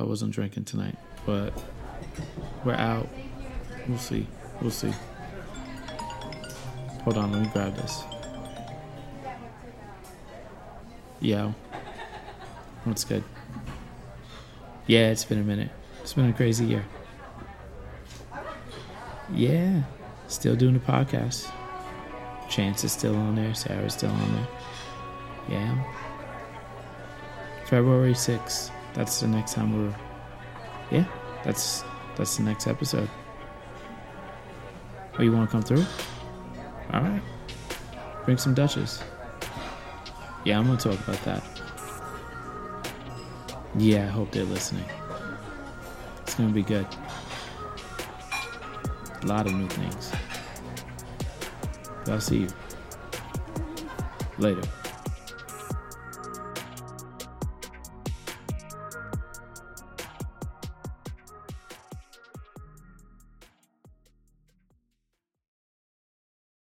I wasn't drinking tonight. But we're out. We'll see. We'll see. Hold on, let me grab this. Yo. What's good? Yeah, it's been a minute. It's been a crazy year. Yeah, still doing the podcast. Chance is still on there. Sarah's still on there. Yeah. February 6th. That's the next time we're. Yeah, that's that's the next episode. Oh, you want to come through? All right. Bring some duchess Yeah, I'm gonna talk about that. Yeah, I hope they're listening. It's gonna be good. A lot of new things. I'll see you later.